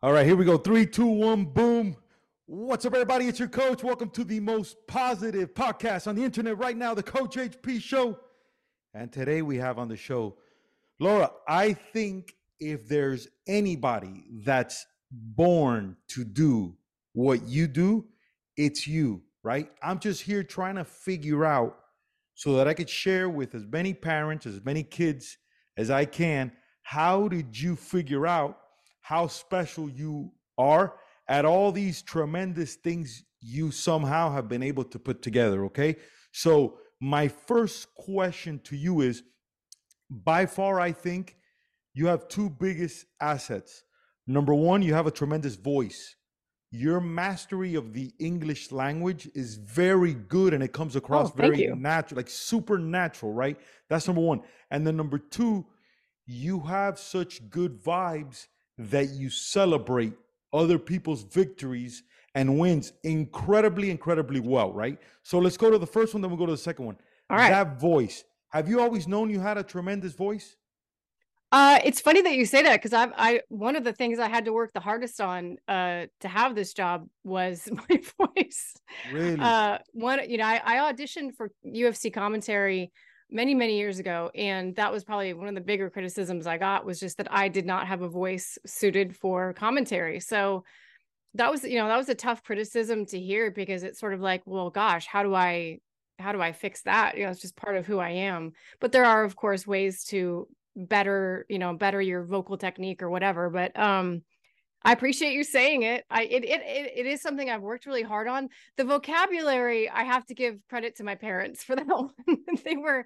All right, here we go. Three, two, one, boom. What's up, everybody? It's your coach. Welcome to the most positive podcast on the internet right now, the Coach HP Show. And today we have on the show, Laura, I think if there's anybody that's born to do what you do, it's you, right? I'm just here trying to figure out so that I could share with as many parents, as many kids as I can. How did you figure out how special you are at all these tremendous things you somehow have been able to put together? Okay. So, my first question to you is by far, I think you have two biggest assets. Number one, you have a tremendous voice. Your mastery of the English language is very good and it comes across Oh, very you. natural, like supernatural, right? That's number one. And then number two, you have such good vibes that you celebrate other people's victories and wins incredibly, incredibly well, right? So let's go to the first one, then we'll go to the second one. All right. That voice. Have you always known you had a tremendous voice? Uh, it's funny that you say that because I've I one of the things I had to work the hardest on uh to have this job was my voice. Really? Uh, one you know I, I auditioned for UFC commentary many many years ago, and that was probably one of the bigger criticisms I got was just that I did not have a voice suited for commentary. So that was you know that was a tough criticism to hear because it's sort of like well gosh how do I how do I fix that? You know, it's just part of who I am. But there are, of course, ways to better, you know, better your vocal technique or whatever. But um, I appreciate you saying it. I it it it, is something I've worked really hard on. The vocabulary, I have to give credit to my parents for that one. they were,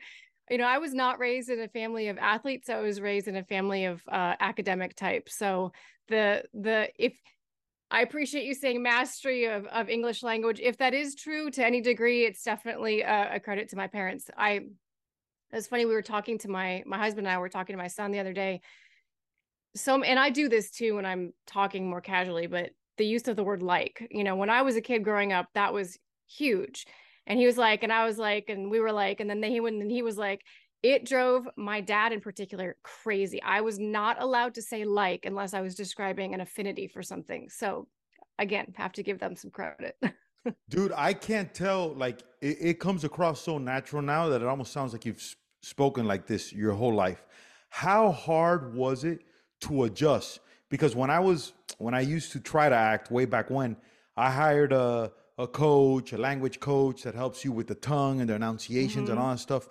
you know, I was not raised in a family of athletes. I was raised in a family of uh, academic type. So the the if I appreciate you saying mastery of, of English language. If that is true to any degree, it's definitely a, a credit to my parents. I it's funny we were talking to my my husband and I were talking to my son the other day. So and I do this too when I'm talking more casually, but the use of the word like, you know, when I was a kid growing up, that was huge. And he was like, and I was like, and we were like, and then he went and he was like, it drove my dad in particular crazy. I was not allowed to say like unless I was describing an affinity for something. So again, have to give them some credit. Dude, I can't tell. Like, it, it comes across so natural now that it almost sounds like you've spoken like this your whole life. How hard was it to adjust? Because when I was, when I used to try to act way back when, I hired a, a coach, a language coach that helps you with the tongue and the enunciations and Mhm. all that stuff.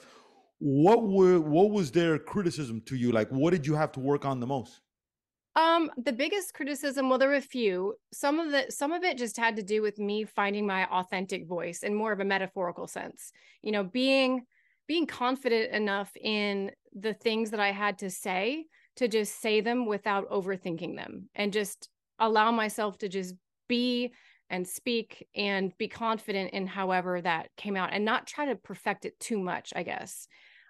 What were, what was their criticism to you? Like, what did you have to work on the most? Um, the biggest criticism, well, there were a few. Some of the some of it just had to do with me finding my authentic voice in more of a metaphorical sense. You know, being being confident enough in the things that I had to say to just say them without overthinking them and just allow myself to just be and speak and be confident in however that came out and not try to perfect it too much, I guess.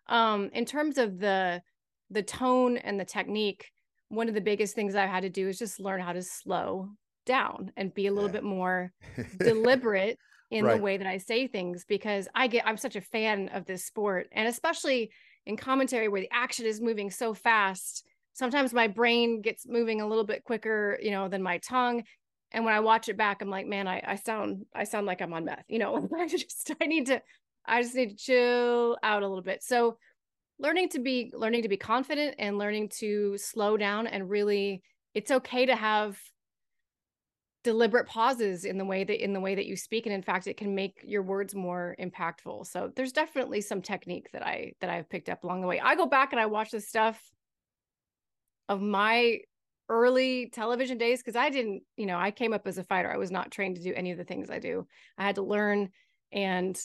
Um, in terms of the the tone and the technique, one of the biggest things I've had to do is just learn how to slow down and be a little Yeah. bit more deliberate in Right. the way that I say things because I get I'm such a fan of this sport and especially in commentary where the action is moving so fast. Sometimes my brain gets moving a little bit quicker, you know, than my tongue. And when I watch it back, I'm like, man, I, I sound I sound like I'm on meth, you know. I just I need to I just need to chill out a little bit. So learning to be learning to be confident and learning to slow down and really it's okay to have deliberate pauses in the way that in the way that you speak and in fact it can make your words more impactful so there's definitely some technique that i that i've picked up along the way i go back and i watch this stuff of my early television days because i didn't you know i came up as a fighter i was not trained to do any of the things i do i had to learn and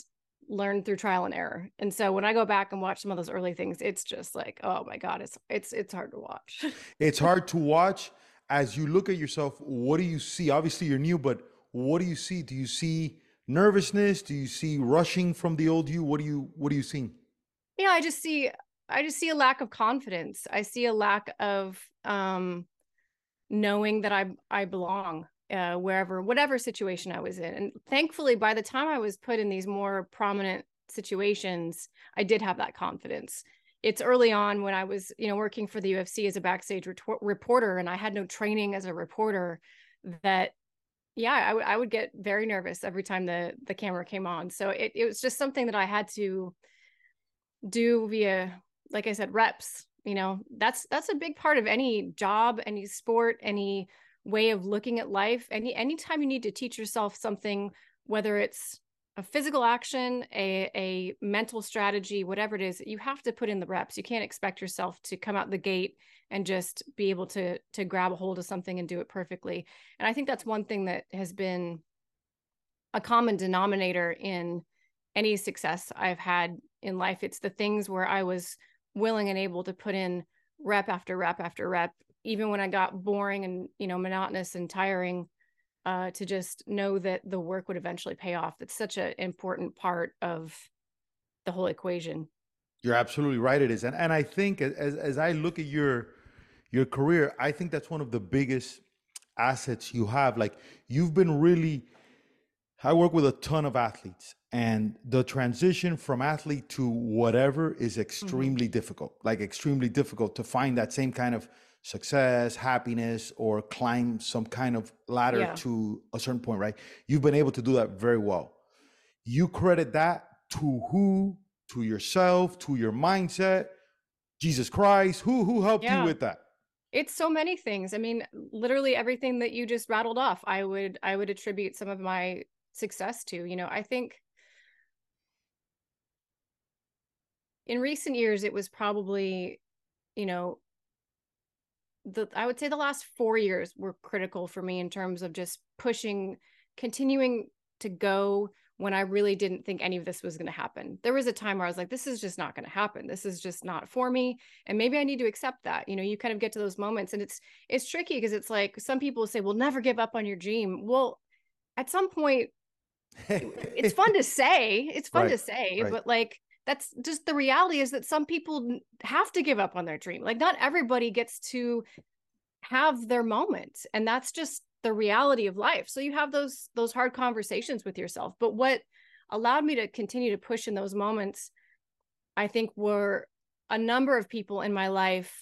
learn through trial and error. And so when I go back and watch some of those early things, it's just like, oh my God, it's it's it's hard to watch. it's hard to watch. As you look at yourself, what do you see? Obviously you're new, but what do you see? Do you see nervousness? Do you see rushing from the old you? What do you what do you see? Yeah, I just see I just see a lack of confidence. I see a lack of um knowing that I I belong uh, wherever, whatever situation I was in. And thankfully, by the time I was put in these more prominent situations, I did have that confidence. It's early on when I was, you know, working for the UFC as a backstage reporter, and I had no training as a reporter. That, yeah, I, w- I would get very nervous every time the the camera came on. So it it was just something that I had to do via, like I said, reps. You know, that's that's a big part of any job, any sport, any way of looking at life. Any anytime you need to teach yourself something whether it's a physical action a, a mental strategy whatever it is you have to put in the reps. You can't expect yourself to come out the gate and just be able to to grab a hold of something and do it perfectly. And i think that's one thing that has been a common denominator in any success i've had in life. It's the things where i was willing and able to put in rep after rep after rep even when I got boring and you know monotonous and tiring, uh, to just know that the work would eventually pay off. That's such an important part of the whole equation. You're absolutely right. It is, and and I think as as I look at your your career, I think that's one of the biggest assets you have. Like you've been really. I work with a ton of athletes, and the transition from athlete to whatever is mm-hmm. extremely mm-hmm. difficult. Like extremely difficult to find that same kind of success, happiness, or climb some kind of ladder yeah. to a certain point, right? You've been able to do that very well. You credit that to who? To yourself, to your mindset, Jesus Christ. Who who helped yeah. you with that? It's so many things. I mean, literally everything that you just rattled off, I would I would attribute some of my success to. You know, I think in recent years it was probably, you know, the I would say the last four years were critical for me in terms of just pushing, continuing to go when I really didn't think any of this was going to happen. There was a time where I was like, this is just not going to happen. This is just not for me. And maybe I need to accept that. You know, you kind of get to those moments and it's it's tricky because it's like some people say, well, never give up on your dream. Well, at some point, it's fun to say. It's fun right, to say, right. but like that's just the reality is that some people have to give up on their dream. Like not everybody gets to have their moment and that's just the reality of life. So you have those those hard conversations with yourself. But what allowed me to continue to push in those moments I think were a number of people in my life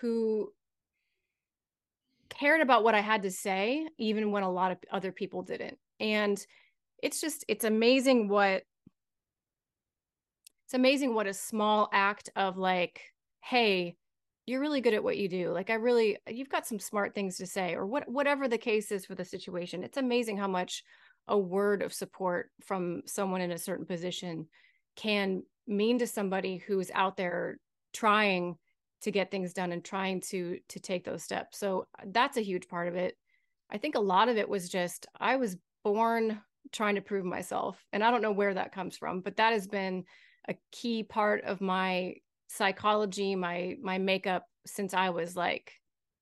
who cared about what I had to say even when a lot of other people didn't. And it's just it's amazing what it's amazing what a small act of like, hey, you're really good at what you do. Like I really you've got some smart things to say or what whatever the case is for the situation. It's amazing how much a word of support from someone in a certain position can mean to somebody who's out there trying to get things done and trying to to take those steps. So that's a huge part of it. I think a lot of it was just I was born trying to prove myself and I don't know where that comes from, but that has been a key part of my psychology, my my makeup since I was like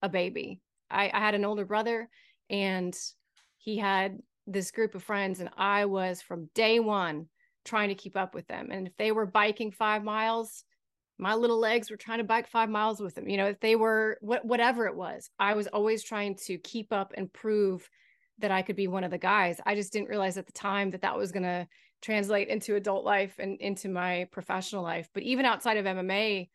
a baby. I, I had an older brother and he had this group of friends, and I was from day one trying to keep up with them. And if they were biking five miles, my little legs were trying to bike five miles with them. You know, if they were what whatever it was, I was always trying to keep up and prove that I could be one of the guys. I just didn't realize at the time that that was going to translate into adult life and into my professional life. But even outside of MMA,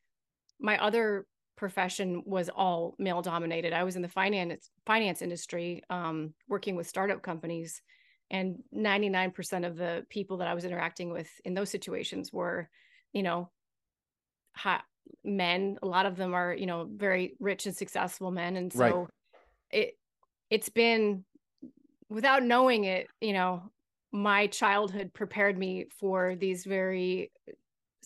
my other profession was all male dominated. I was in the finance finance industry, um, working with startup companies, and 99% of the people that I was interacting with in those situations were, you know, hot men. A lot of them are, you know, very rich and successful men, and so right. it it's been without knowing it, you know, my childhood prepared me for these very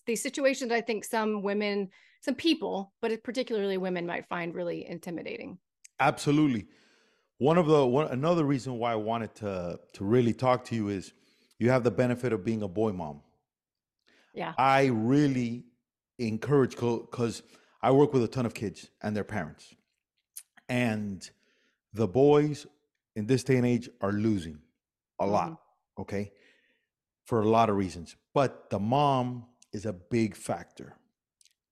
these situations i think some women some people but particularly women might find really intimidating. Absolutely. One of the one another reason why i wanted to to really talk to you is you have the benefit of being a boy mom. Yeah. I really encourage because I work with a ton of kids and their parents, and the boys in this day and age are losing a lot. Mm-hmm. Okay, for a lot of reasons, but the mom is a big factor.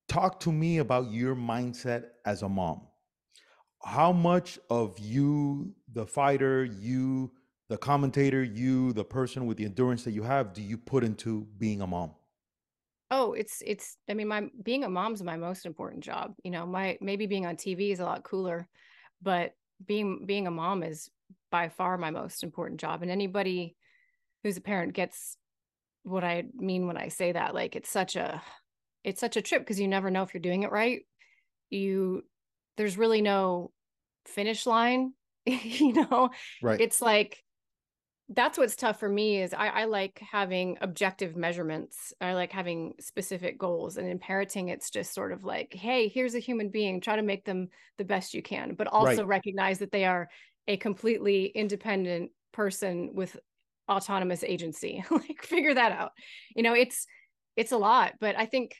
Talk to me about your mindset as a mom. How much of you, the fighter, you, the commentator, you, the person with the endurance that you have, do you put into being a mom? Oh, it's it's I mean my being a mom's my most important job. You know, my maybe being on TV is a lot cooler, but being being a mom is by far my most important job. And anybody who's a parent gets what I mean when I say that. Like it's such a it's such a trip because you never know if you're doing it right. You there's really no finish line, you know. Right. It's like that's what's tough for me is I, I like having objective measurements. I like having specific goals. And in parenting, it's just sort of like, hey, here's a human being, try to make them the best you can, but also Right. recognize that they are a completely independent person with autonomous agency. like figure that out. You know, it's it's a lot, but I think,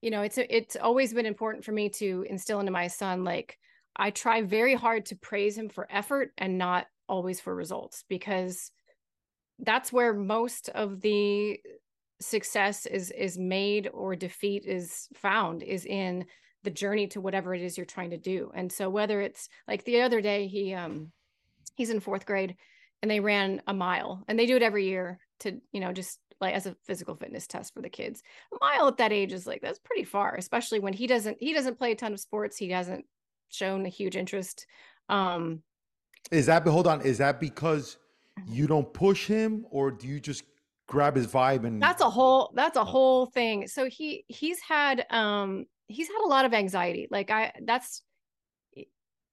you know, it's it's always been important for me to instill into my son like I try very hard to praise him for effort and not always for results because that's where most of the success is is made or defeat is found is in the journey to whatever it is you're trying to do. And so whether it's like the other day he um he's in 4th grade and they ran a mile and they do it every year to, you know, just like as a physical fitness test for the kids. A mile at that age is like that's pretty far, especially when he doesn't he doesn't play a ton of sports. He hasn't shown a huge interest. Um Is that hold on? Is that because you don't push him, or do you just grab his vibe and that's a whole that's a whole thing so he he's had um he's had a lot of anxiety like i that's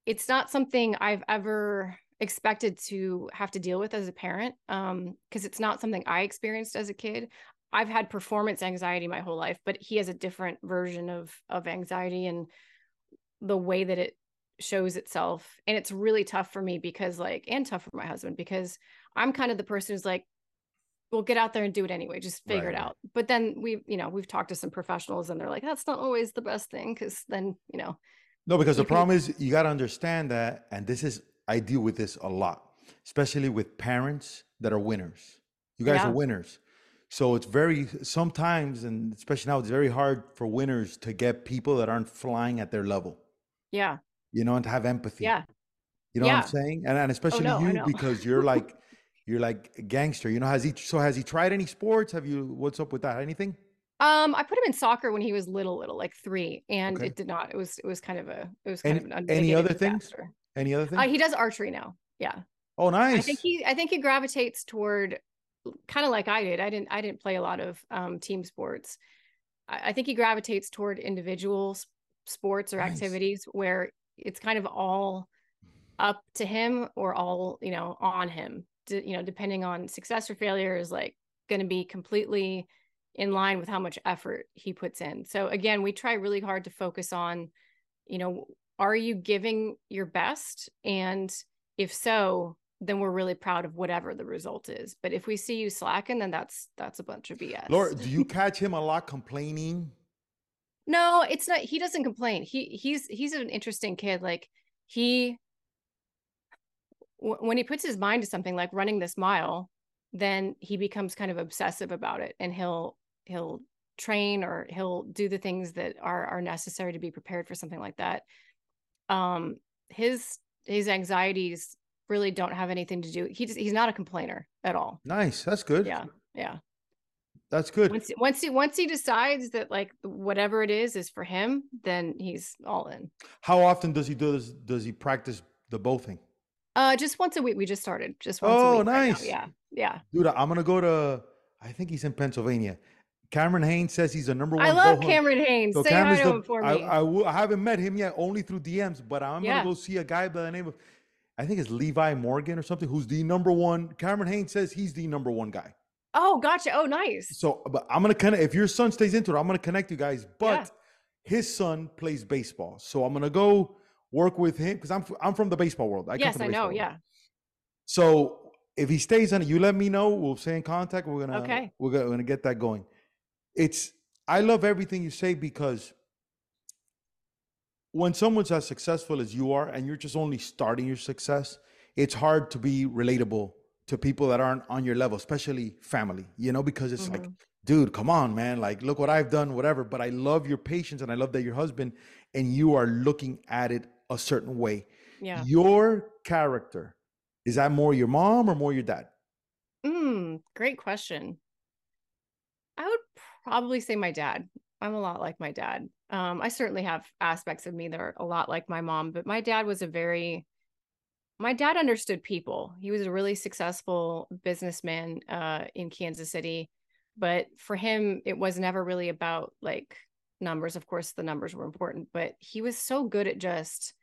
it's not something i've ever expected to have to deal with as a parent um because it's not something i experienced as a kid. I've had performance anxiety my whole life but he has a different version of of anxiety and the way that it shows itself. And it's really tough for me because like and tough for my husband because i'm kind of the person who's like well get out there and do it anyway just figure Right, it out but then we you know we've talked to some professionals and they're like that's not always the best thing because then you know No, because the can- problem is you got to understand that, and this is I deal with this a lot, especially with parents that are winners. You guys Yeah. are winners, so it's very sometimes, and especially now, it's very hard for winners to get people that aren't flying at their level. yeah You know, and to have empathy. yeah You know what Yeah. Oh, I'm saying? And, and oh, especially no, you because you're like you're like a gangster. You know, has he so has he tried any sports? Have you what's up with that? Anything? um i put him in soccer when he was little little like three and Okay. it did not it was it was kind of a it was kind Any- of an any other things? disaster. Any other thing? uh, he does archery now yeah oh, nice. I think he I think he gravitates toward kind of like I did. I didn't I didn't play a lot of um, team sports. I, I think he gravitates toward individual sports or Nice. activities where it's kind of all up to him or all you know on him. D- you know, depending on success or failure is like going to be completely in line with how much effort he puts in. So again, we try really hard to focus on, you know, are you giving your best? And if so then we're really proud of whatever the result is. But if we see you slacking then that's that's a bunch of bs Laura, do you catch him a lot complaining? no it's not he doesn't complain. He he's he's an interesting kid. Like he when he puts his mind to something like running this mile then he becomes kind of obsessive about it and he'll he'll train or he'll do the things that are are necessary to be prepared for something like that um his his anxieties really don't have anything to do he just, he's not a complainer at all Nice. That's good. yeah yeah That's good. once once he once he decides that like whatever it is is for him then he's all in How often does he do this? Does he practice the bow thing? Uh just once a week we just started just once a Oh, week right nice. yeah yeah Dude, I'm gonna go to I think he's in Pennsylvania. Cameron Hanes says he's the number one. i love cameron hanes So say hi to him for me I, will- I haven't met him yet, only through DMs. But I'm Yeah. gonna go see a guy by the name of, I think it's Levi Morgan or something, who's the number one. Cameron Hanes says he's the number one guy. oh gotcha oh nice So, but I'm gonna connect. If your son stays into it, I'm gonna connect you guys. But his son plays baseball, so I'm gonna go work with him because I'm I'm from the baseball world. I yes i know world. yeah So if he stays on it, you let me know. We'll stay in contact. We're gonna Okay. We're gonna, we're gonna get that going. it's I love everything you say because when someone's as successful as you are and you're just only starting your success, it's hard to be relatable to people that aren't on your level, especially family, you know, because it's mm-hmm. like, dude, come on, man. Like, look what I've done, whatever. But I love your patience and I love that your husband and you are looking at it a certain way. Yeah. Your character, is that more your mom or more your dad? Mm, great question. I would probably say my dad. I'm a lot like my dad. Um, I certainly have aspects of me that are a lot like my mom, but my dad was a very my dad understood people. He was a really successful businessman uh, in Kansas City, but for him, it was never really about like numbers. Of course, the numbers were important, but he was so good at just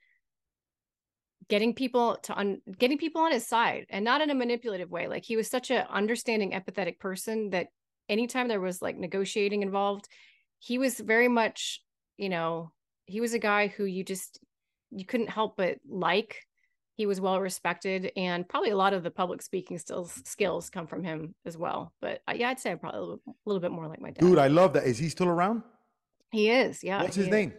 getting people to un- getting people on his side and not in a manipulative way. Like he was such an understanding, empathetic person that anytime there was like negotiating involved, he was very much, you know, he was a guy who you just you couldn't help but like. He was well respected, and probably a lot of the public speaking skills skills come from him as well. But uh, yeah, I'd say I'm probably a little, a little, bit more like my dad. Dude, I love that. Is he still around? He is. Yeah. What's his is. name?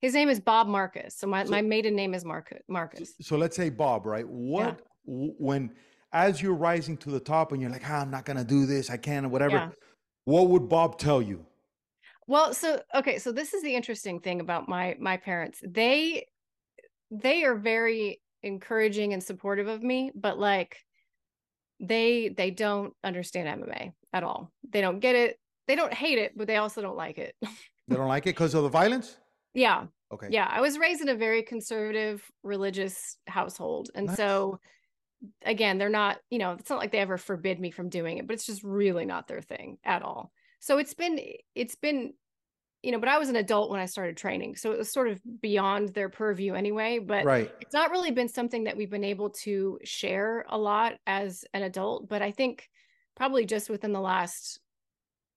His name is Bob Marcus. So my, so, my maiden name is Marcus. Marcus. So let's say Bob, right? What yeah. when as you're rising to the top and you're like, ah, I'm not gonna do this, I can't, or whatever. Yeah. What would Bob tell you? Well, so okay, so this is the interesting thing about my my parents. They they are very encouraging and supportive of me, but like they they don't understand MMA at all. They don't get it. They don't hate it, but they also don't like it. they don't like it because of the violence? Yeah. Okay. Yeah, I was raised in a very conservative religious household. And nice. so again, they're not, you know, it's not like they ever forbid me from doing it, but it's just really not their thing at all. So it's been, it's been, you know, but I was an adult when I started training. So it was sort of beyond their purview anyway. But right. it's not really been something that we've been able to share a lot as an adult. But I think probably just within the last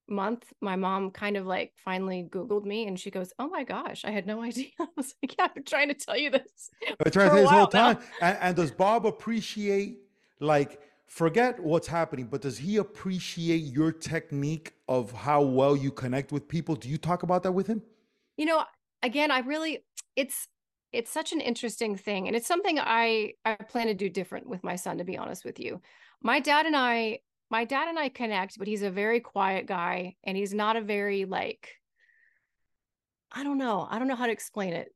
month, my mom kind of like finally Googled me and she goes, Oh my gosh, I had no idea. I was like, Yeah, I've been trying to tell you this. I've been trying to tell you this whole time. And, and, does Bob appreciate, like, forget what's happening, but does he appreciate your technique of how well you connect with people? Do you talk about that with him? You know, again, I really, it's, it's such an interesting thing and it's something i i plan to do different with my son to be honest with you my dad and i my dad and I connect, but he's a very quiet guy and he's not a very like I don't know. I don't know how to explain it.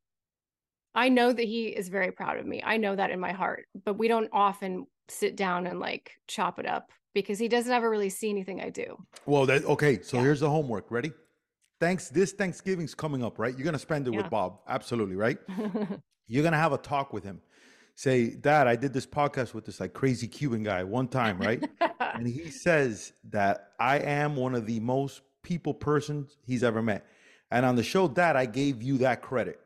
I know that he is very proud of me. I know that in my heart, but we don't often sit down and like chop it up because he doesn't ever really see anything I do. Well, that okay. So yeah. here's the homework. Ready? Thanks. This Thanksgiving's coming up, right? You're gonna spend it yeah. with Bob. Absolutely, right? You're gonna have a talk with him say, Dad, I did this podcast with this like crazy Cuban guy one time, right? and he says that I am one of the most people persons he's ever met. And on the show, Dad, I gave you that credit.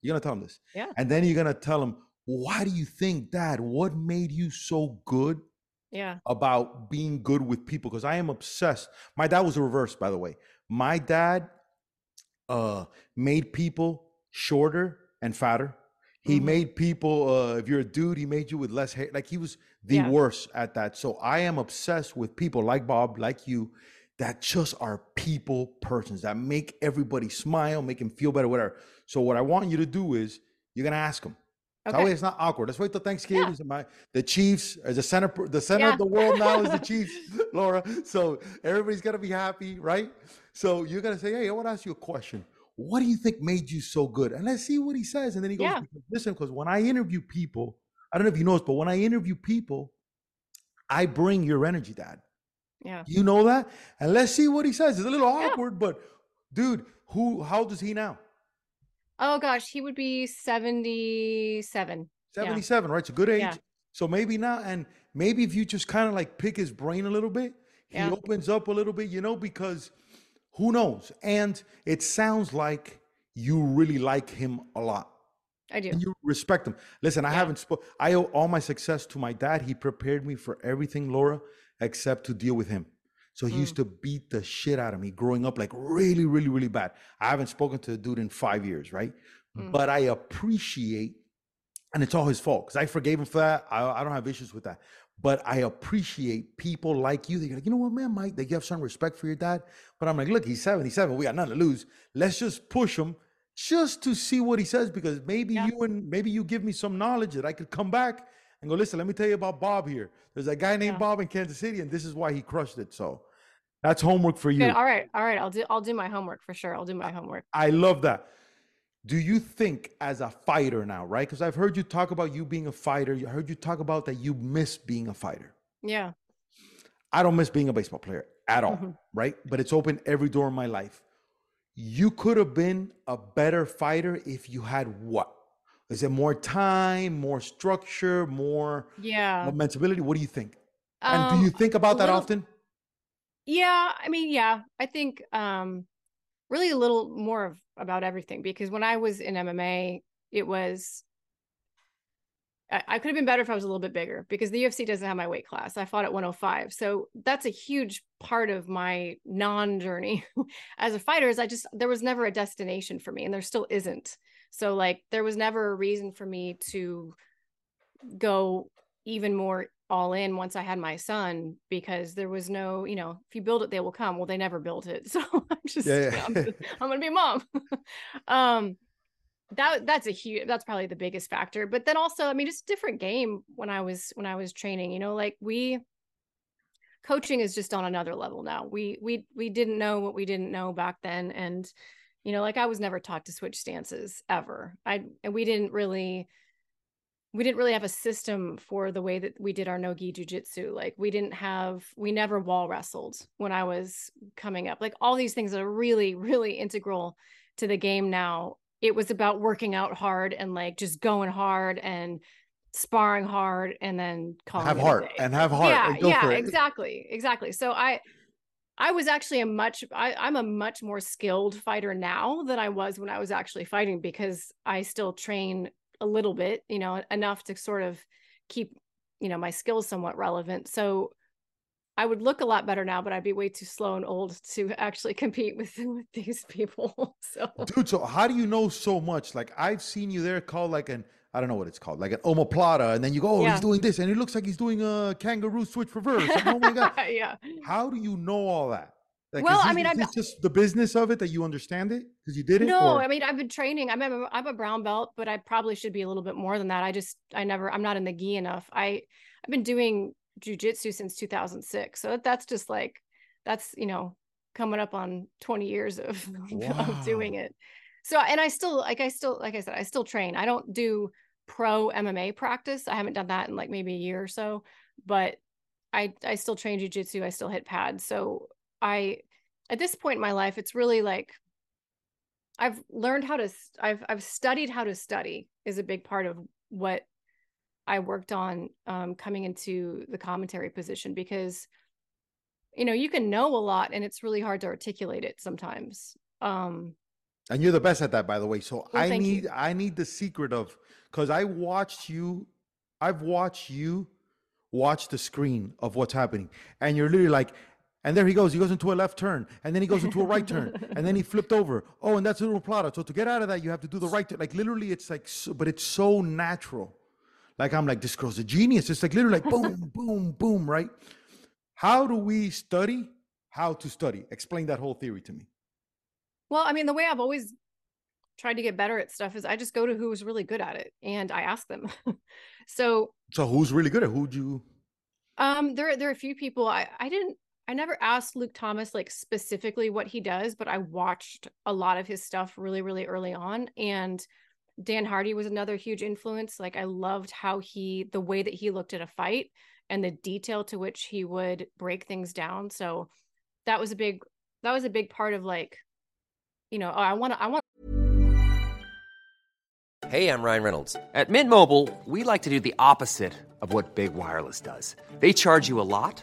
You're gonna tell him this. Yeah. And then you're gonna tell him, why do you think, Dad, what made you so good? Yeah. About being good with people. Because I am obsessed. My dad was the reverse, by the way. My dad uh made people shorter and fatter he mm-hmm. made people, uh, if you're a dude, he made you with less hair. Like he was the yeah. worst at that. So I am obsessed with people like Bob, like you, that just are people persons that make everybody smile, make him feel better, whatever. So what I want you to do is you're gonna ask him. Okay. That way it's not awkward. Let's wait till Thanksgiving. Yeah. My, the Chiefs are the center, the center yeah. of the world now is the Chiefs, Laura. So everybody's gonna be happy, right? So you're gonna say, Hey, I want to ask you a question what do you think made you so good? And let's see what he says. And then he goes, yeah. listen, because when I interview people, I don't know if you know this, but when I interview people, I bring your energy, Dad. Yeah. You know that? And let's see what he says. It's a little yeah. awkward, but dude, who how old is he now? Oh gosh, he would be 77. 77, yeah. right? It's a good age. Yeah. So maybe not. And maybe if you just kind of like pick his brain a little bit, he opens up a little bit, you know, because who knows? And it sounds like you really like him a lot. I do. And you respect him. Listen, I haven't spoke. I owe all my success to my dad. He prepared me for everything, Laura, except to deal with him. So he mm. used to beat the shit out of me growing up, like really, really, really bad. I haven't spoken to the dude in five years, right? Mm. But I appreciate, and it's all his fault because I forgave him for that. I, I don't have issues with that. But I appreciate people like you. They're like, you know what, man, Mike, they have some respect for your dad. But I'm like, look, he's 77. We got nothing to lose. Let's just push him just to see what he says because maybe yeah. you and maybe you give me some knowledge that I could come back and go, listen, let me tell you about Bob here. There's a guy named yeah. Bob in Kansas City, and this is why he crushed it. So that's homework for you. Good. All right. All right. I'll do I'll do my homework for sure. I'll do my homework. I love that. Do you think as a fighter now, right? Because I've heard you talk about you being a fighter. I heard you talk about that you miss being a fighter. Yeah. I don't miss being a baseball player at all, mm-hmm. right? But it's opened every door in my life. You could have been a better fighter if you had what? Is it more time, more structure, more yeah mentability? What do you think? Um, and do you um, think about that little, often? Yeah, I mean, yeah, I think um really a little more of about everything because when I was in MMA, it was I, I could have been better if I was a little bit bigger because the UFC doesn't have my weight class. I fought at 105. So that's a huge part of my non-journey as a fighter is I just there was never a destination for me and there still isn't. So like there was never a reason for me to go even more all in once I had my son because there was no, you know, if you build it, they will come. Well, they never built it. So I'm just, yeah, yeah. I'm, I'm, gonna be a mom. um, that that's a huge that's probably the biggest factor. But then also, I mean, just a different game when I was when I was training, you know, like we coaching is just on another level now. We we we didn't know what we didn't know back then. And, you know, like I was never taught to switch stances ever. I and we didn't really we didn't really have a system for the way that we did our no-gi jujitsu. Like we didn't have, we never wall wrestled when I was coming up. Like all these things are really, really integral to the game now. It was about working out hard and like just going hard and sparring hard and then calling have heart and have heart. Yeah, yeah, exactly, exactly. So I, I was actually a much I, I'm a much more skilled fighter now than I was when I was actually fighting because I still train a little bit, you know, enough to sort of keep, you know, my skills somewhat relevant. So I would look a lot better now, but I'd be way too slow and old to actually compete with with these people. So, dude, so how do you know so much? Like I've seen you there called like an I don't know what it's called, like an omoplata, and then you go, oh, yeah. he's doing this, and it looks like he's doing a kangaroo switch reverse. Like, oh my god, yeah. How do you know all that? Like, well, I mean, I'm just the business of it that you understand it because you did it. No, or? I mean, I've been training. I'm a, I'm a brown belt, but I probably should be a little bit more than that. I just, I never, I'm not in the gi enough. I, I've been doing jujitsu since 2006, so that's just like, that's you know, coming up on 20 years of, wow. of doing it. So, and I still, like, I still, like I said, I still train. I don't do pro MMA practice. I haven't done that in like maybe a year or so, but I, I still train jujitsu. I still hit pads. So I at this point in my life, it's really like I've learned how to I've I've studied how to study is a big part of what I worked on um, coming into the commentary position because you know you can know a lot and it's really hard to articulate it sometimes. Um, and you're the best at that, by the way. So well, I need you. I need the secret of because I watched you. I've watched you watch the screen of what's happening, and you're literally like, and there he goes. He goes into a left turn, and then he goes into a right turn, and then he flipped over. Oh, and that's a little plata. So to get out of that, you have to do the right turn. Like literally, it's like, so, but it's so natural. Like I'm like, this girl's a genius. It's like literally like boom, boom, boom, right? How do we study? How to study? Explain that whole theory to me. Well, I mean, the way I've always tried to get better at stuff is I just go to who's really good at it and I ask them. so So who's really good at who'd you um there there are a few people I I didn't I never asked Luke Thomas like specifically what he does, but I watched a lot of his stuff really, really early on. And Dan Hardy was another huge influence. Like I loved how he, the way that he looked at a fight and the detail to which he would break things down. So that was a big, that was a big part of like, you know, oh, I want to, I want. Hey, I'm Ryan Reynolds. At Mint Mobile, we like to do the opposite of what Big Wireless does. They charge you a lot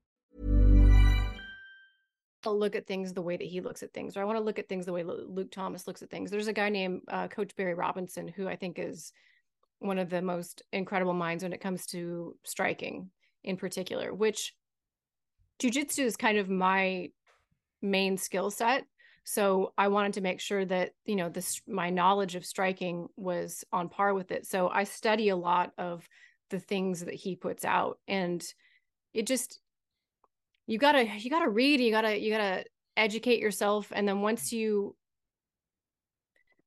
To look at things the way that he looks at things, or I want to look at things the way Luke Thomas looks at things. There's a guy named uh, Coach Barry Robinson who I think is one of the most incredible minds when it comes to striking in particular, which jujitsu is kind of my main skill set. So I wanted to make sure that, you know, this my knowledge of striking was on par with it. So I study a lot of the things that he puts out and it just you gotta you gotta read you gotta you gotta educate yourself and then once you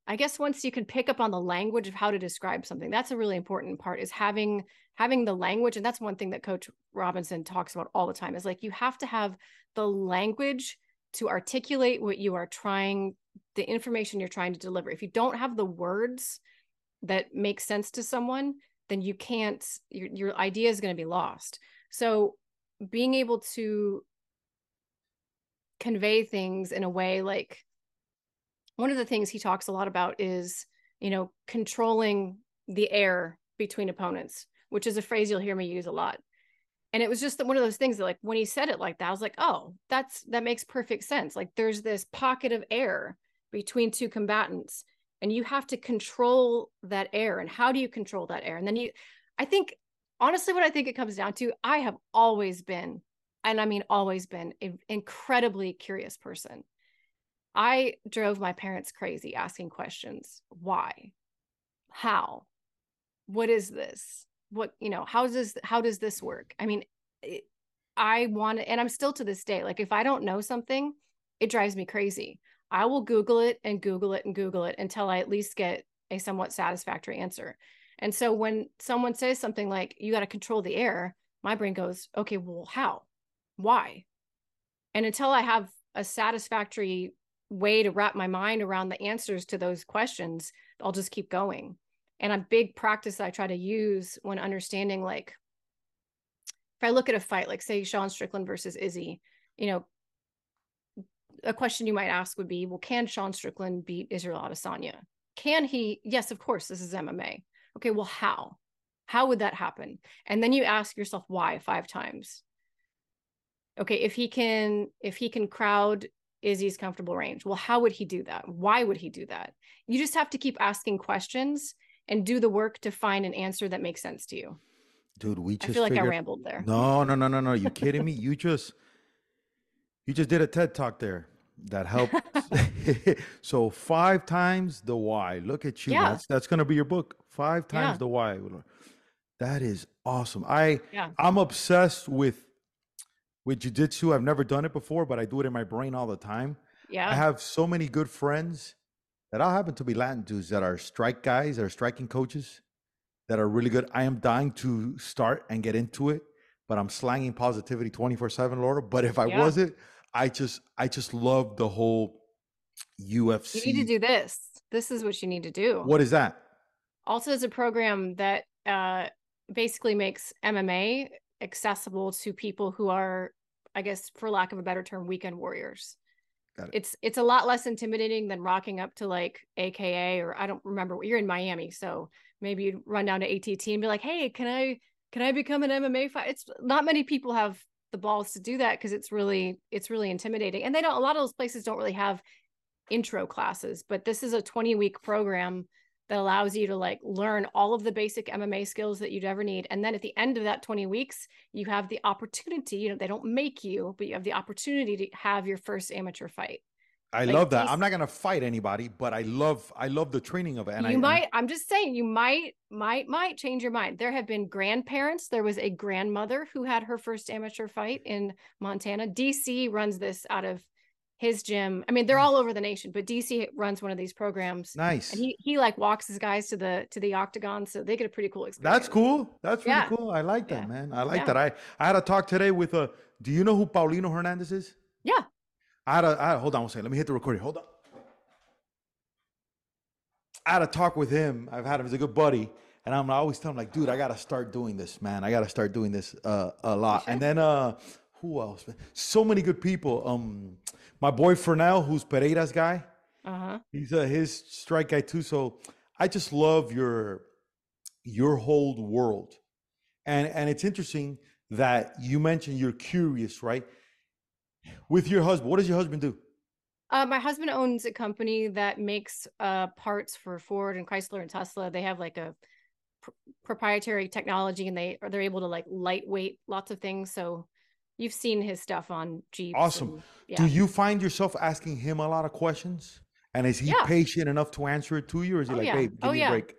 i guess once you can pick up on the language of how to describe something that's a really important part is having having the language and that's one thing that coach robinson talks about all the time is like you have to have the language to articulate what you are trying the information you're trying to deliver. If you don't have the words that make sense to someone then you can't your, your idea is going to be lost. So being able to convey things in a way like one of the things he talks a lot about is you know controlling the air between opponents which is a phrase you'll hear me use a lot. And it was just one of those things that like when he said it like that i was like oh that's that makes perfect sense. Like there's this pocket of air between two combatants and you have to control that air and how do you control that air? And then you i think honestly what i think it comes down to i have always been and i mean always been an incredibly curious person. I drove my parents crazy asking questions why? How? What is this? What you know how does how does this work? I mean i want to and i'm still to this day like if i don't know something it drives me crazy. I will google it and google it and google it until i at least get a somewhat satisfactory answer and so when someone says something like you got to control the air my brain goes okay well how why and until i have a satisfactory way to wrap my mind around the answers to those questions i'll just keep going and a big practice that I try to use when understanding like if I look at a fight, like say Sean Strickland versus Izzy, you know, a question you might ask would be, well, can Sean Strickland beat Israel Adesanya? Can he? Yes, of course, this is MMA. Okay, well, how? How would that happen? And then you ask yourself why five times. Okay, if he can, if he can crowd Izzy's comfortable range, well, how would he do that? Why would he do that? You just have to keep asking questions and do the work to find an answer that makes sense to you. Dude, we just I feel like figured... I rambled there. No, no, no, no, no. You kidding me? You just you just did a TED talk there that helped. so five times the why. Look at you. Yeah. That's that's gonna be your book. Five times Yeah. the why. That is awesome. I Yeah. I'm obsessed with with jujitsu. I've never done it before, but I do it in my brain all the time. Yeah. I have so many good friends that all happen to be Latin dudes that are strike guys, that are striking coaches, that are really good. I am dying to start and get into it, but I'm slanging positivity 24 7, Laura. But if I Yeah. wasn't, I just I just love the whole UFC. you need to do this. This is what you need to do. What is that? Also is a program that uh, basically makes MMA accessible to people who are, I guess, for lack of a better term, weekend warriors. Got it. It's it's a lot less intimidating than rocking up to like AKA or I don't remember. You're in Miami, so maybe you'd run down to ATT and be like, "Hey, can I can I become an MMA fight?" It's not many people have the balls to do that because it's really it's really intimidating, and they don't. A lot of those places don't really have intro classes, but this is a 20 week program that allows you to like learn all of the basic MMA skills that you'd ever need. And then at the end of that 20 weeks, you have the opportunity, you know, they don't make you, but you have the opportunity to have your first amateur fight. I Like, love that. these- I'm not gonna fight anybody, but I love I love the training of it. And you I, might, I'm just saying, you might, might, might change your mind. There have been grandparents. There was a grandmother who had her first amateur fight in Montana. DC runs this out of his gym. I mean, they're all over the nation, but DC runs one of these programs. nice. And he he like walks his guys to the to the octagon, so they get a pretty cool experience. That's cool. That's really Yeah. cool. I like that, Yeah. man. I like Yeah. that. I I had a talk today with a Do you know who Paulino Hernandez is? Yeah. I had a, I had, hold on one second. Let me hit the recording. Hold on. I had a talk with him. I've had him as a good buddy. And I'm I always telling him, like, dude, I got to start doing this, man. I got to start doing this uh, a lot. And then, uh, who else? So many good people. Um, my boy Fernell, who's Pereira's guy. Uh-huh. He's a, his strike guy too. So I just love your your whole world, and and it's interesting that you mentioned you're curious, right? With your husband, what does your husband do? Uh, my husband owns a company that makes uh, parts for Ford and Chrysler and Tesla. They have like a pr- proprietary technology, and they are they're able to like lightweight lots of things. So you've seen his stuff on Jeeps. Awesome. and- yeah. Do you find yourself asking him a lot of questions? And is he Yeah. patient enough to answer it to you, or is he Oh, like, yeah. "Babe, give Oh, me yeah. a break"?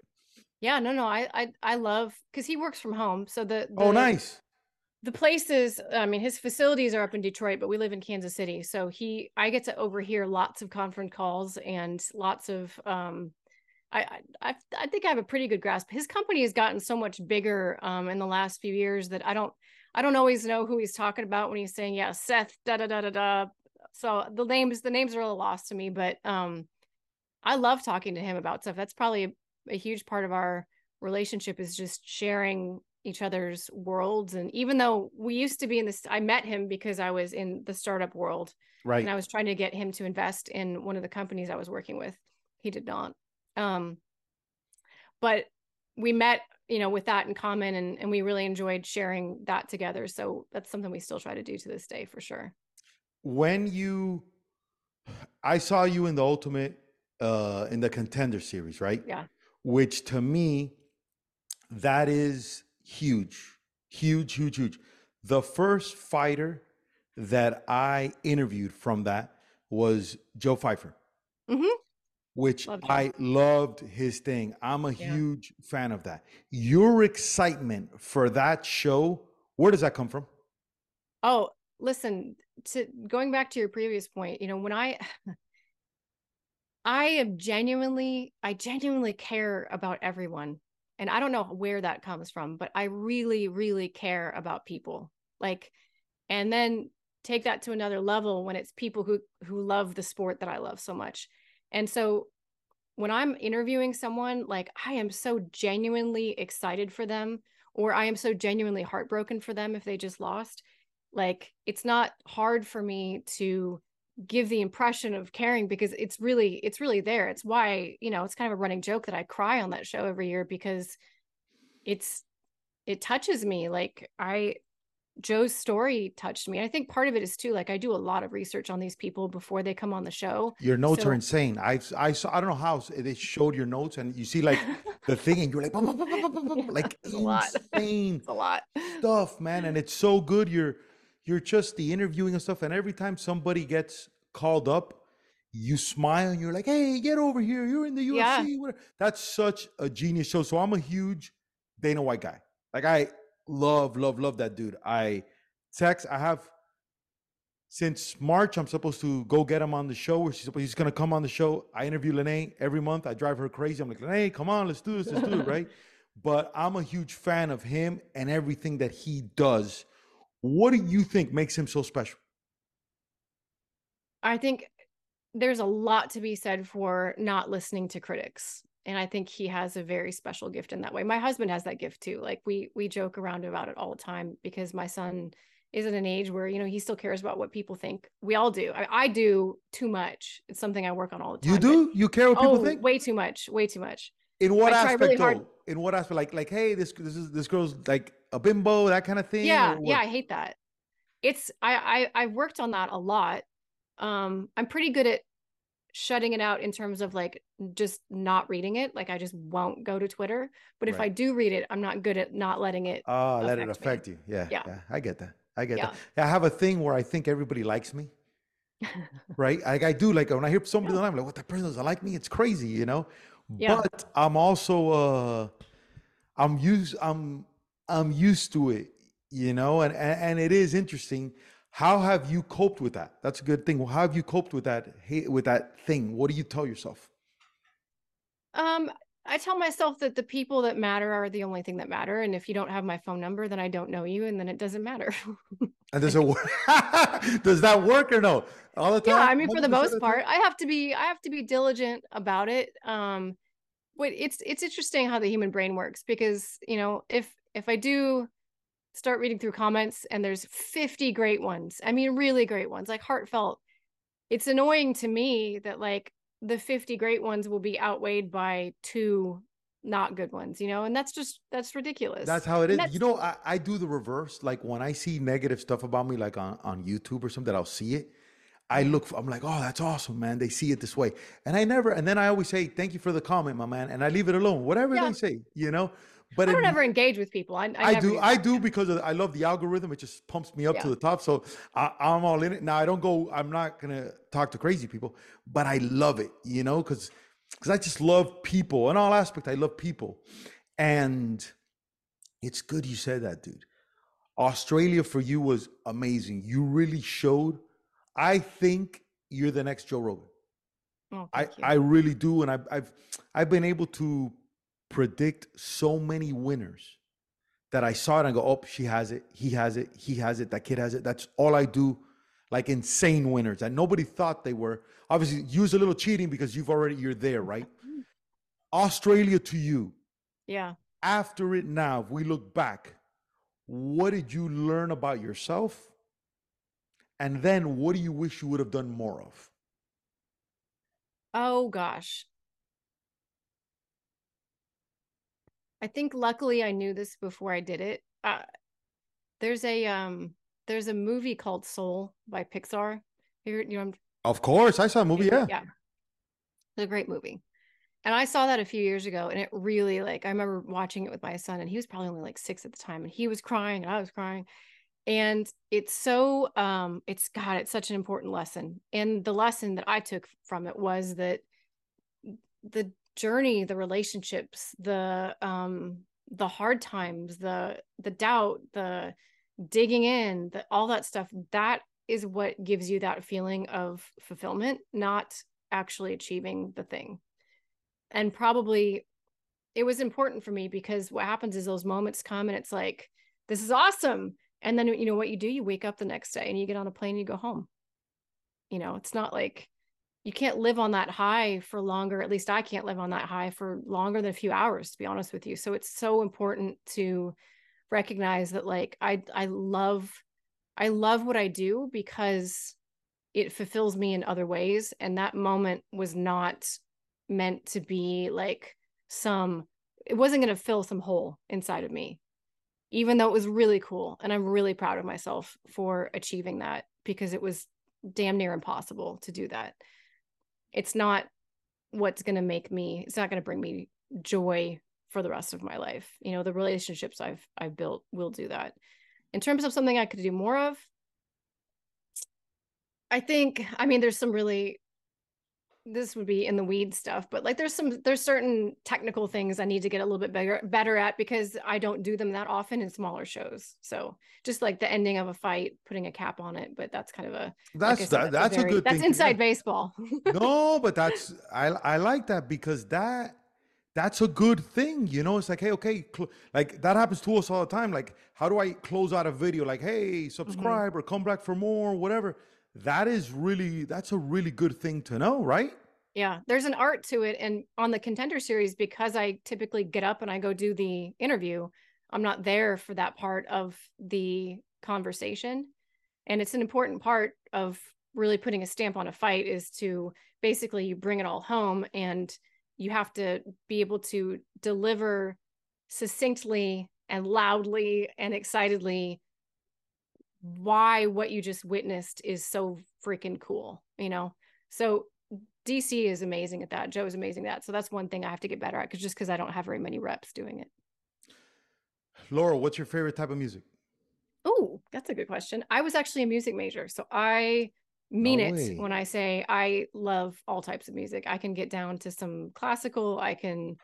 Yeah, no, no. I I I love because he works from home. So the, the Oh, nice. the places i mean his facilities are up in detroit but we live in kansas city so he i get to overhear lots of conference calls and lots of um I, I I I think I have a pretty good grasp. His company has gotten so much bigger um, in the last few years that I don't I don't always know who he's talking about when he's saying yeah Seth da da da da da. So the names the names are a little lost to me, but um, I love talking to him about stuff. That's probably a, a huge part of our relationship is just sharing each other's worlds. And even though we used to be in this, I met him because I was in the startup world Right. and I was trying to get him to invest in one of the companies I was working with. He did not. Um, but we met, you know, with that in common, and and we really enjoyed sharing that together. So that's something we still try to do to this day for sure. when you i saw you in the ultimate uh in the contender series right Yeah. which to me that is huge huge huge huge the first fighter that i interviewed from that was joe Pyfer Mhm. Which Love Joe. i loved his thing i'm a Yeah. huge fan of that your excitement for that show where does that come from Oh, listen, to going back to your previous point, you know, when I I am genuinely I genuinely care about everyone. And I don't know where that comes from, but I really really care about people. Like and then take that to another level when it's people who who love the sport that I love so much. And so when I'm interviewing someone, like I am so genuinely excited for them or I am so genuinely heartbroken for them if they just lost like it's not hard for me to give the impression of caring because it's really it's really there. It's why you know it's kind of a running joke that i cry on that show every year because it's it touches me. Like i joe's story touched me i think part of it is too like i do a lot of research on these people before they come on the show Your notes So- are insane. I I saw I don't know how they showed your notes and you see like the thing and you're like "Bum, bum, bum, bum, bum, bum," like It's a lot. insane a lot stuff, man. And it's so good. You're you're just the interviewing and stuff. And every time somebody gets called up, you smile and you're like, "Hey, get over here! You're in the UFC." Yeah. That's such a genius show. So I'm a huge Dana White guy. Like I love, love, love that dude. I text. I have since March. I'm supposed to go get him on the show. Where she's supposed, he's gonna come on the show. I interview Lene every month. I drive her crazy. I'm like, Lene, come on, let's do this, let's do it, right? But I'm a huge fan of him and everything that he does. What do you think makes him so special? I think there's a lot to be said for not listening to critics. And I think he has a very special gift in that way. My husband has that gift too. Like we we joke around about it all the time because my son is at an age where, you know, he still cares about what people think. We all do. I, I do too much. It's something I work on all the time. You but- do? You care what people oh, think? way too much. Way too much. In what I aspect really hard- In what aspect? Like like, hey, this this is this girl's like a bimbo, that kind of thing. yeah yeah i hate that it's I, I i've worked on that a lot um i'm pretty good at shutting it out in terms of like just not reading it like i just won't go to twitter but if i do read it i'm not good at not letting it Ah, let it affect me. you. Yeah, yeah. Yeah. I get that. I get Yeah. that. I have a thing where I think everybody likes me. right? Like I do. Like when I hear somebody online, I'm like, what that person doesn't like me? It's crazy, you know? Yeah. But I'm also uh I'm used I'm I'm used to it, you know, and, and and it is interesting. How have you coped with that? That's a good thing. How have you coped with that hate with that thing? What do you tell yourself? um I tell myself that the people that matter are the only thing that matter. And if you don't have my phone number, then I don't know you and then it doesn't matter. and does it work? does that work or no? All the time? Yeah, I mean for the most part, I have to be I have to be diligent about it. Um but it's it's interesting how the human brain works because, you know, if if I do start reading through comments and there's 50 great ones, I mean really great ones, like heartfelt. It's annoying to me that like the 50 great ones will be outweighed by two not good ones, you know, and that's just that's ridiculous. That's how it is. You know, I, I do the reverse. Like when I see negative stuff about me, like on, on YouTube or something, I'll see it. I mm-hmm. look, for, I'm like, oh, that's awesome, man. They see it this way. And I never, and then I always say, thank you for the comment, my man. And I leave it alone, whatever yeah. they say, you know? But I don't it, ever engage with people. I, I, I do. I do because of, I love the algorithm. It just pumps me up yeah. to the top. So I, I'm all in it. Now I don't go. I'm not gonna talk to crazy people, but I love it. You know, because because I just love people in all aspects. I love people, and it's good you said that, dude. Australia for you was amazing. You really showed. I think you're the next Joe Rogan. Oh, I you. I really do, and I've I've I've been able to predict so many winners that I saw it and go, oh, she has it, he has it, he has it, that kid has it. That's all I do, like insane winners that nobody thought they were. Obviously, use a little cheating because you've already you're there, right? Mm-hmm. Australia to you. Yeah. After it now, if we look back, what did you learn about yourself? And then what do you wish you would have done more of? Oh gosh. I think luckily I knew this before I did it. Uh, there's a um there's a movie called Soul by Pixar. Here, you know, of course, I saw a movie. Yeah, yeah, it's a great movie. And I saw that a few years ago, and it really like I remember watching it with my son, and he was probably only like six at the time, and he was crying, and I was crying, and it's so um it's God, it's such an important lesson. And the lesson that I took from it was that the journey the relationships the um the hard times the the doubt the digging in the, all that stuff that is what gives you that feeling of fulfillment not actually achieving the thing. And probably it was important for me because what happens is those moments come and it's like this is awesome. And then you know what you do you wake up the next day and you get on a plane and you go home. You know it's not like you can't live on that high for longer at least i can't live on that high for longer than a few hours to be honest with you. So it's so important to recognize that like i i love i love what i do because it fulfills me in other ways and that moment was not meant to be like some it wasn't going to fill some hole inside of me even though it was really cool and i'm really proud of myself for achieving that because it was damn near impossible to do that it's not what's going to make me it's not going to bring me joy for the rest of my life. You know the relationships i've i've built will do that. In terms of something i could do more of i think i mean there's some really this would be in the weed stuff but like there's some there's certain technical things i need to get a little bit better better at because i don't do them that often in smaller shows so just like the ending of a fight putting a cap on it but that's kind of a that's like said, that, that's, a, very, a good that's thing. inside baseball no but that's i i like that because that that's a good thing you know it's like hey okay cl- like that happens to us all the time like how do i close out a video like hey mm-hmm. subscribe mm-hmm. or come back for more whatever that is really that's a really good thing to know right? Yeah there's an art to it and on the contender series because i typically get up and i go do the interview i'm not there for that part of the conversation. And it's an important part of really putting a stamp on a fight is to basically you bring it all home and you have to be able to deliver succinctly and loudly and excitedly why what you just witnessed is so freaking cool, you know? So DC is amazing at that. Joe is amazing at that. So that's one thing I have to get better at because just because I don't have very many reps doing it. Laura, what's your favorite type of music? Oh, that's a good question. I was actually a music major. So I mean no it when I say I love all types of music. I can get down to some classical. I can,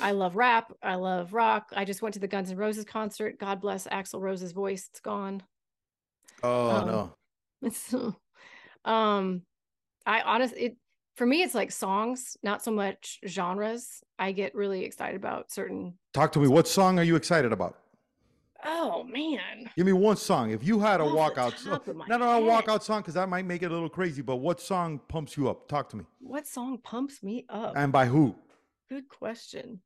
I love rap. I love rock. I just went to the Guns N' Roses concert. God bless Axl Rose's voice. It's gone. Oh um, no. um I honestly it for me, it's like songs, not so much genres. I get really excited about certain. Talk to me. What song are you excited about? Oh man. Give me one song. If you had a Off walkout, song, not a walkout song, because that might make it a little crazy. But what song pumps you up? Talk to me. What song pumps me up? And by who? Good question.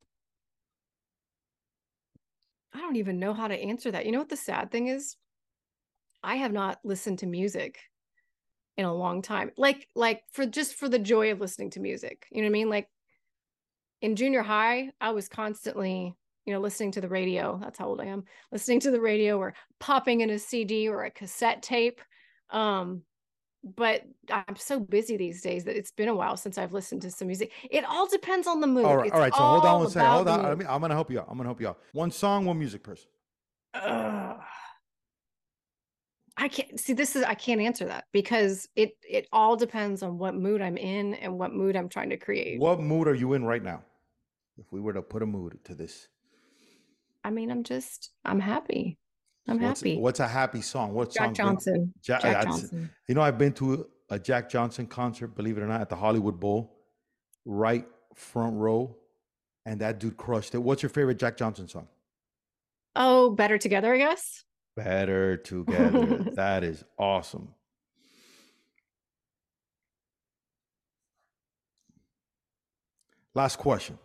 I don't even know how to answer that. You know what the sad thing is? I have not listened to music in a long time. Like like for just for the joy of listening to music. You know what I mean? Like in junior high, I was constantly, you know, listening to the radio. That's how old I am. Listening to the radio or popping in a CD or a cassette tape. Um but I'm so busy these days that it's been a while since I've listened to some music. It all depends on the mood. All right, It's all right. So hold on all one second. about Hold on. Let mood. me, I'm gonna help you out. I'm gonna help you out. One song, one music person. Ugh. I can't see this is I can't answer that because it it all depends on what mood I'm in and what mood I'm trying to create. What mood are you in right now? If we were to put a mood to this, I mean, I'm just I'm happy. I'm what's, happy. What's a happy song? What song? Jack Johnson. Jack, Jack Johnson. You know, I've been to a Jack Johnson concert, believe it or not, at the Hollywood Bowl, right front row, and that dude crushed it. What's your favorite Jack Johnson song? Oh, better together, I guess. Better Together. that is awesome. Last question.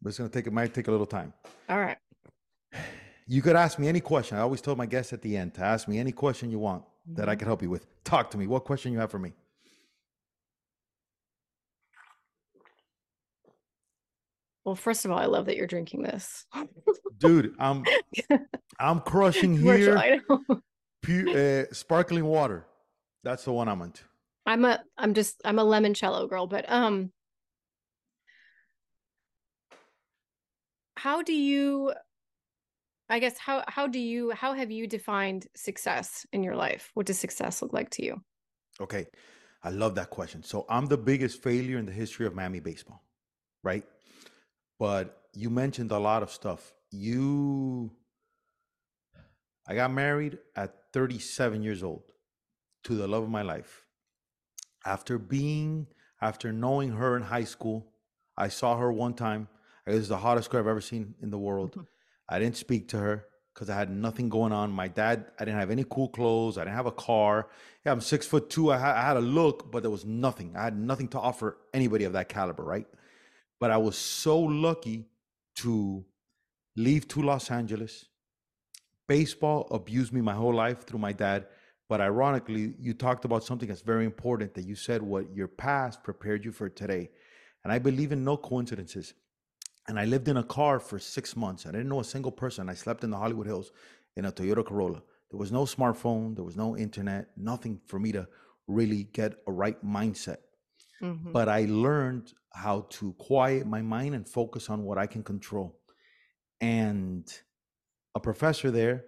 But it's gonna take it might take a little time. All right. You could ask me any question. I always tell my guests at the end to ask me any question you want that I Mhm. could help you with. Talk to me. What question you have for me? Well, first of all, I love that you're drinking this. Dude, I'm I'm crushing here item. pu- uh, sparkling water. That's the one I'm into. I'm a I'm just I'm a limoncello girl, but um how do you I guess how how do you how have you defined success in your life? What does success look like to you? Okay. I love that question. So I'm the biggest failure in the history of Miami baseball, right? But you mentioned a lot of stuff. You, I got married at 37 years old to the love of my life. After being, after knowing her in high school, I saw her one time. It was the hottest girl I've ever seen in the world. Mm-hmm. I didn't speak to her because I had nothing going on. My dad, I didn't have any cool clothes. I didn't have a car. Yeah, I'm six foot two. I, ha- I had a look, but there was nothing. I had nothing to offer anybody of that caliber, right? But I was so lucky to leave to Los Angeles. Baseball abused me my whole life through my dad. But ironically, you talked about something that's very important that you said what your past prepared you for today. And I believe in no coincidences. And I lived in a car for six months. I didn't know a single person. I slept in the Hollywood Hills in a Toyota Corolla. There was no smartphone, there was no internet, nothing for me to really get a right mindset. Mhm. But I learned how to quiet my mind and focus on what I can control. And a professor there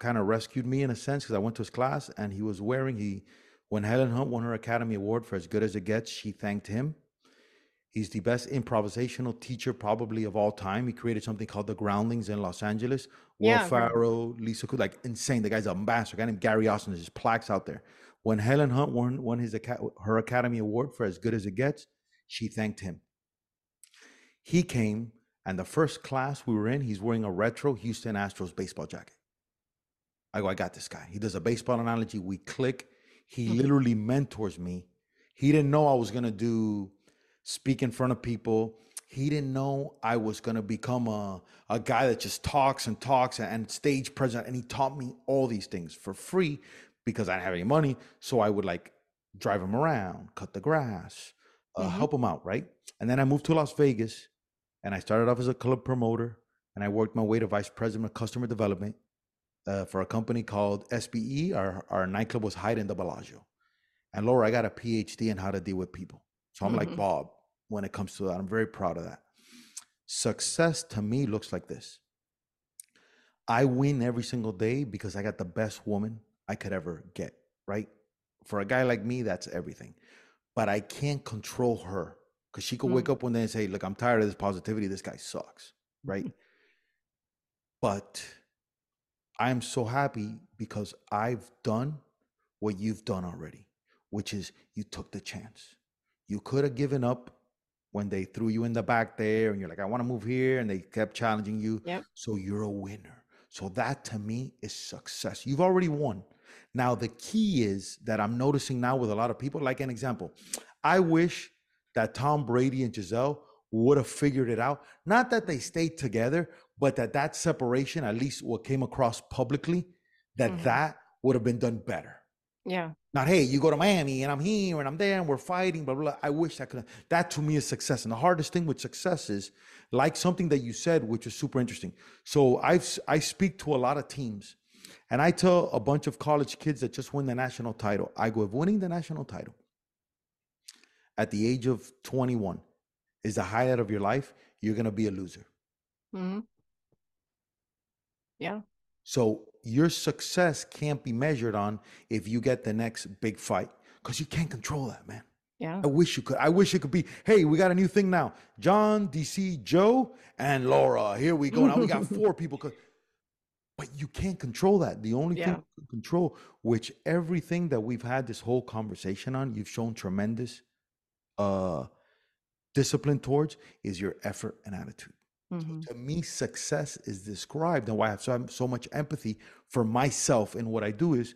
kind of rescued me in a sense because I went to his class and he was wearing he when Helen Hunt won her Academy Award for As Good as It Gets, she thanked him. He's the best improvisational teacher probably of all time. He created something called the Groundlings in Los Angeles. Will Yeah, I've heard of it. Ferrell, Lisa Kudrow, like insane. The guy's a master. A guy named Gary Austin. There's just plaques out there. When Helen Hunt won, won his her Academy Award for As Good as It Gets, she thanked him. He came, and the first class we were in, he's wearing a retro Houston Astros baseball jacket. I go, I got this guy. He does a baseball analogy. We click. He Mhm. literally mentors me. He didn't know I was gonna do speak in front of people. He didn't know I was gonna become a, a guy that just talks and talks and stage present. And he taught me all these things for free because I didn't have any money. So I would like drive him around, cut the grass, uh, Mhm. help him out, right? And then I moved to Las Vegas and I started off as a club promoter and I worked my way to vice president of customer development uh, for a company called SBE. Our, our nightclub was Hyde in the Bellagio. And Laura, I got a PhD in how to deal with people. So I'm like Mhm. Bob when it comes to that. I'm very proud of that. Success to me looks like this I win every single day because I got the best woman I could ever get, right? For a guy like me, that's everything. But I can't control her because she could Mm. wake up one day and say, Look, I'm tired of this positivity. This guy sucks, right? but I'm so happy because I've done what you've done already, which is you took the chance. You could have given up when they threw you in the back there and you're like, I want to move here. And they kept challenging you. Yep. So you're a winner. So that to me is success. You've already won. Now, the key is that I'm noticing now with a lot of people, like an example, I wish that Tom Brady and Gisele would have figured it out. Not that they stayed together, but that that separation, at least what came across publicly, that Mhm. that would have been done better. Yeah. Not, hey, you go to Miami and I'm here and I'm there and we're fighting, blah, blah, blah. I wish I could. That to me is success. And the hardest thing with success is like something that you said, which is super interesting. So I've, I speak to a lot of teams and I tell a bunch of college kids that just win the national title, I go, if winning the national title at the age of 21 is the highlight of your life, you're going to be a loser. hmm Yeah. So your success can't be measured on if you get the next big fight because you can't control that, man. Yeah. I wish you could. I wish it could be. Hey, we got a new thing now. John, DC, Joe, and Laura. Here we go. Now we got four people. But you can't control that. The only thing you can control, which everything that we've had this whole conversation on, you've shown tremendous uh discipline towards, is your effort and attitude. hmm To me, success is described, and why I have so, so much empathy for myself and what I do is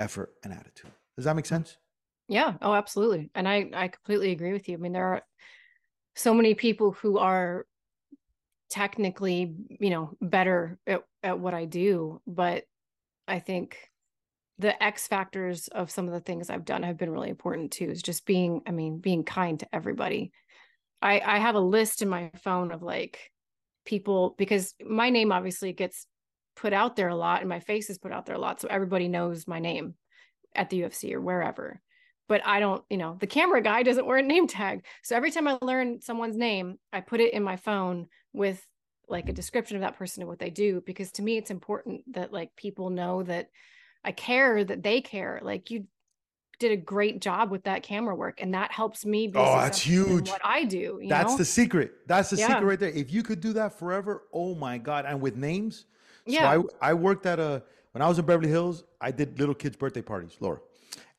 effort and attitude. Does that make sense? Yeah. Oh, absolutely. And I I completely agree with you. I mean, there are so many people who are technically, you know, better at, at what I do, but I think the X factors of some of the things I've done have been really important too. Is just being, I mean, being kind to everybody. I I have a list in my phone of like people because my name obviously gets put out there a lot and my face is put out there a lot so everybody knows my name at the UFC or wherever but I don't, you know, the camera guy doesn't wear a name tag. So every time I learn someone's name, I put it in my phone with like a description of that person and what they do because to me it's important that like people know that I care that they care. Like you did a great job with that camera work and that helps me be Oh, that's huge. what I do, you That's know? the secret. That's the Yeah. secret right there. If you could do that forever, oh my God. And with names. Yeah. So I, I worked at a, when I was in Beverly Hills, I did little kids' birthday parties, Laura.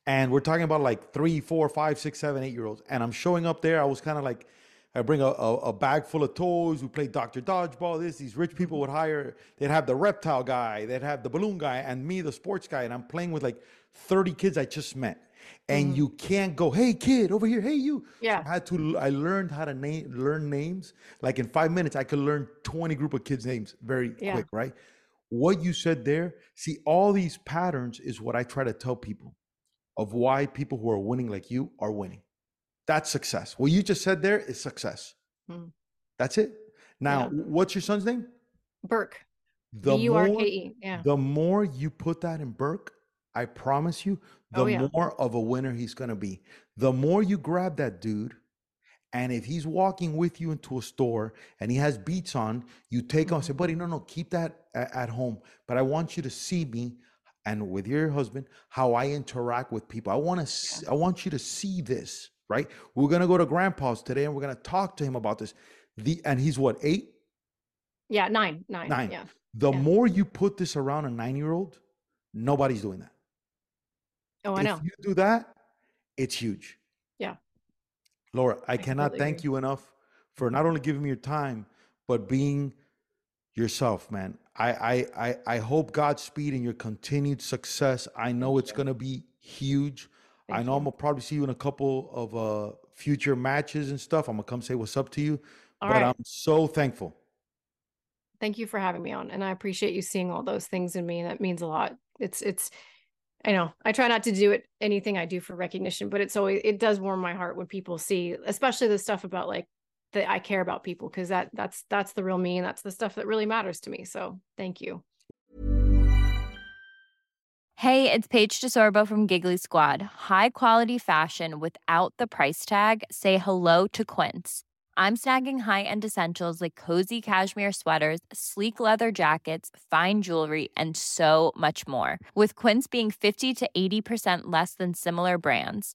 And we're talking about like three, four, five, six, seven, eight year olds. And I'm showing up there. I was kind of like, I bring a, a, a bag full of toys. We play Dr. Dodgeball. This, these rich people would hire, they'd have the reptile guy, they'd have the balloon guy, and me, the sports guy. And I'm playing with like 30 kids I just met. And mm-hmm. you can't go, hey kid, over here, hey you. So Yeah. I had to. I learned how to name, learn names. Like in five minutes, I could learn 20 group of kids' names very Yeah. quick, right? What you said there, see, all these patterns is what I try to tell people of why people who are winning like you are winning. That's success. What you just said there is success. Hmm. That's it. Now, Yeah. what's your son's name? Burke. The B U R K more. Yeah. the more you put that in Burke, I promise you, the Oh, yeah. more of a winner he's going to be. The more you grab that dude, and if he's walking with you into a store and he has beats on, you take on, say, buddy, no, no, keep that at home. But I want you to see me and with your husband how I interact with people. I want to, I want you to see this, right? We're gonna go to Grandpa's today and we're gonna talk to him about this. The and he's what eight, Yeah. Nine. Nine. nine. Yeah. The Yeah. more you put this around a nine-year-old, nobody's doing that. Oh, I if know. you do that, it's huge. Yeah. Laura, I, I cannot thank agree. you enough for not only giving me your time, but being yourself, man. I I I, I hope Godspeed in your continued success. I know it's gonna be huge. I Thank know I'm gonna probably see you in a couple of uh future matches and stuff. I'm gonna come say what's up to you. All but right. I'm so thankful. Thank you for having me on. And I appreciate you seeing all those things in me. That means a lot. It's, it's, I know I try not to do it anything I do for recognition, but it's always, it does warm my heart when people see, especially the stuff about like that I care about people. Cause that, that's, that's the real me. And that's the stuff that really matters to me. So thank you. Hey, it's Paige DeSorbo from Giggly Squad. High quality fashion without the price tag. Say hello to Quince. I'm snagging high-end essentials like cozy cashmere sweaters, sleek leather jackets, fine jewelry, and so much more. With Quince being 50 to 80% less than similar brands.